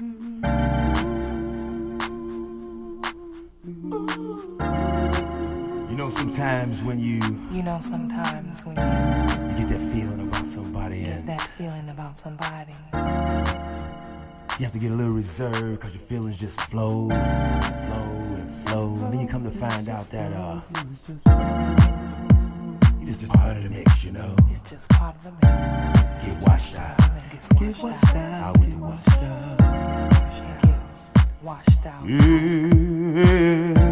You know, sometimes when you You know, sometimes when you you get that feeling about somebody get and that feeling about somebody, you have to get a little reserved because your feelings just flow and flow and flow. And then you come to find out that uh, it's just part of the mix, you know. it's just part of the mix. Get washed out. It gets washed out. Out with the wash out. It gets washed out. Like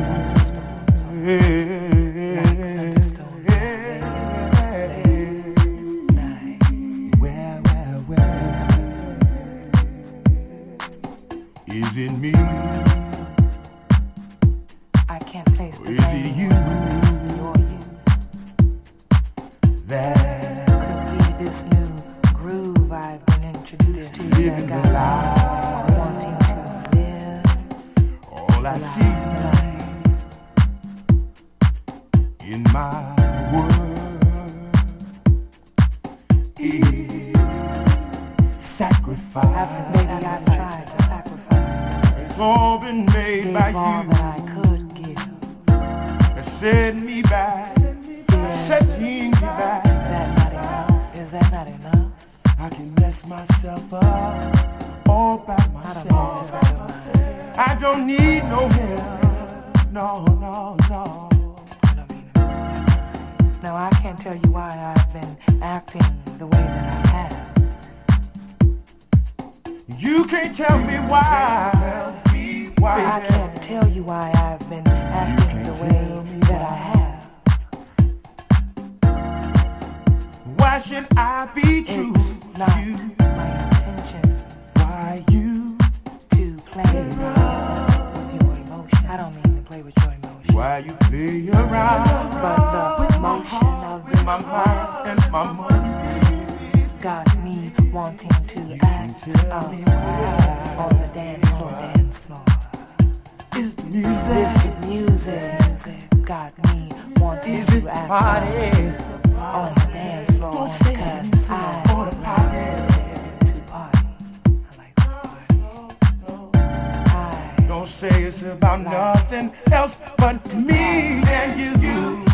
about nothing else but me and you, you.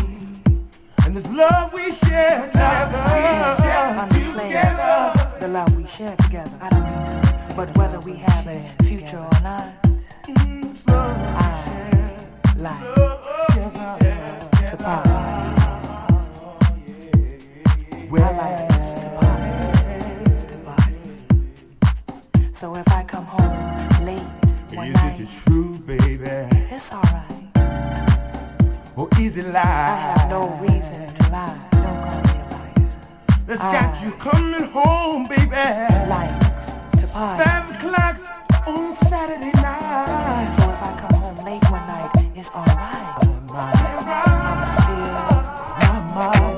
And this love we share together, together. the love we share together. I don't mean to, but whether we have a future or not, I share like together. to party. I like to party, to party. So if I come home late one Is it night, the truth, baby? it's alright. Or is it I have no reason to lie. Don't call me a liar. That's got you coming home, baby. Likes to party. Five o'clock on Saturday night. So if I come home late one night, it's alright. I'm still My until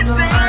Good thing.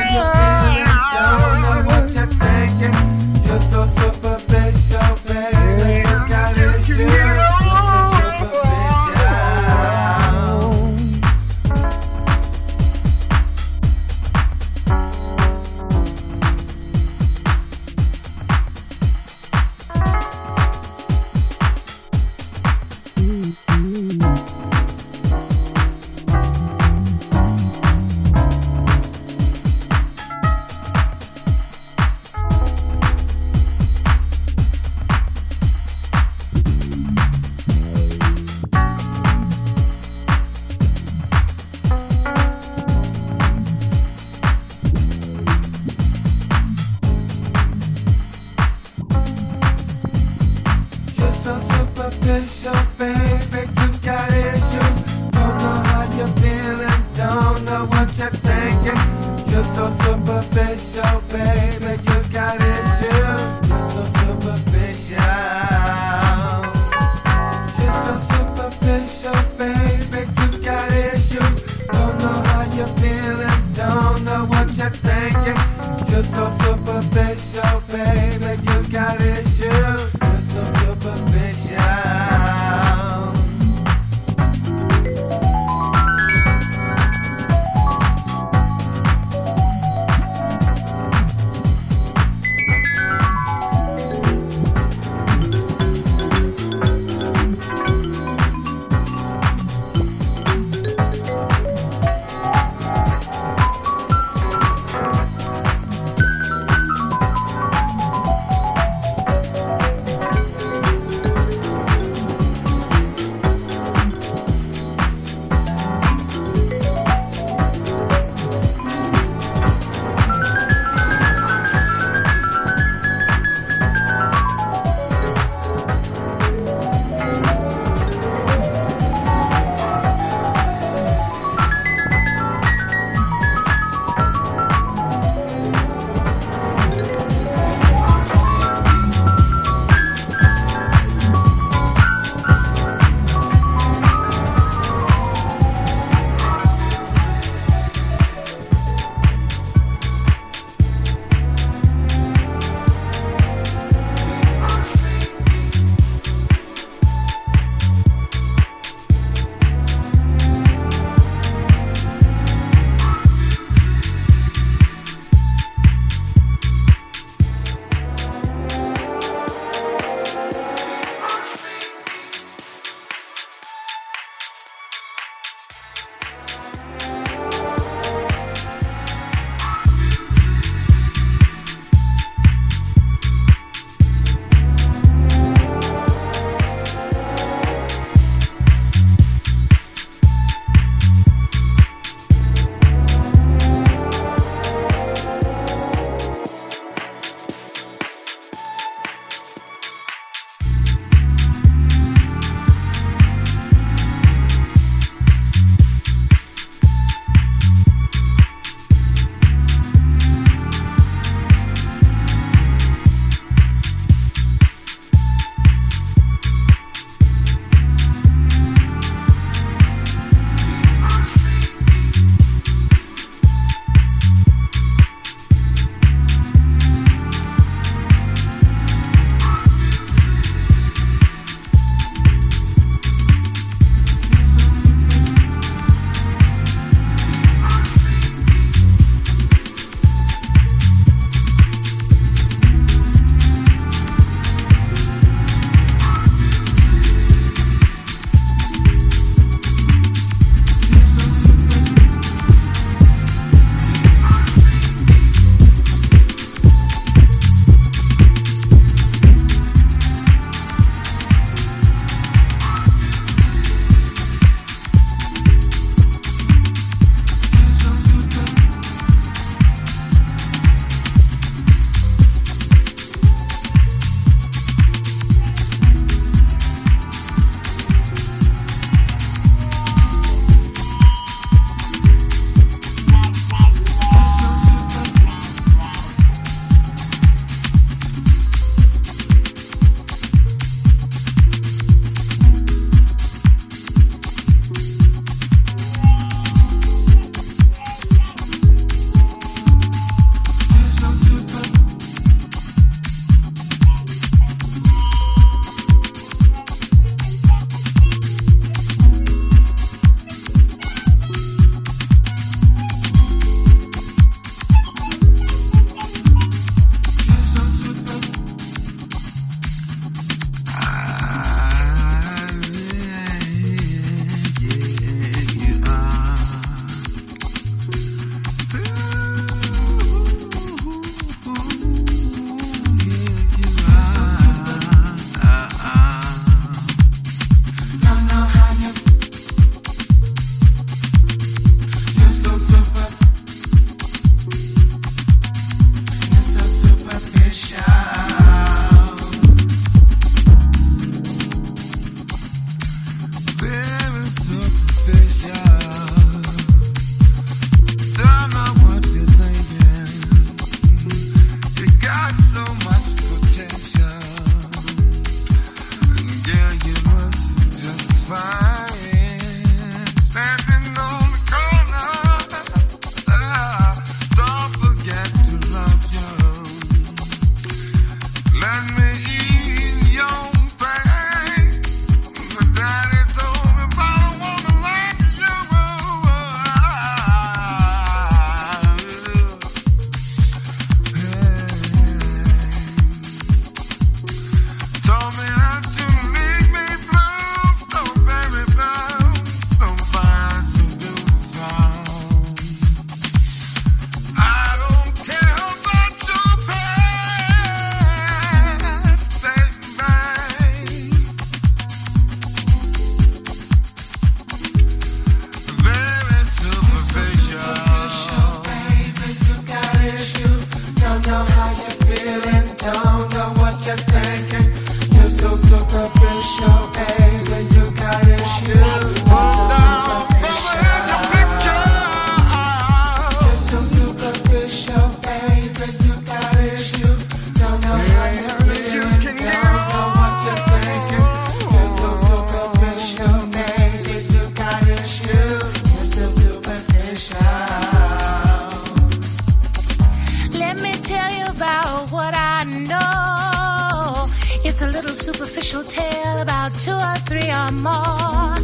Superficial tale about two or three or more.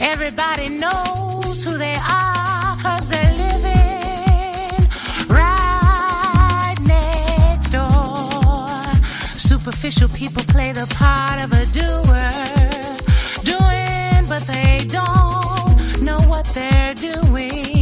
Everybody knows who they are, cause they're living right next door. Superficial people play the part of a doer, doing, but they don't know what they're doing.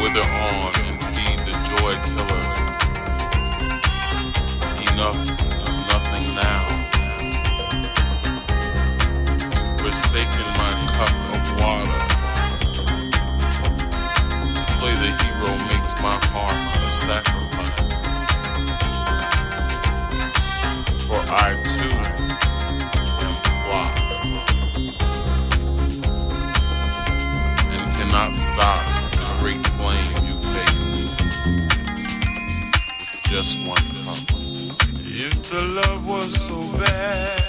Wither on and feed the joy killer. Enough is nothing now. You've forsaken my cup of water. To play the hero makes my heart a sacrifice. For I too just one cup. If the love was so bad,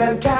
And count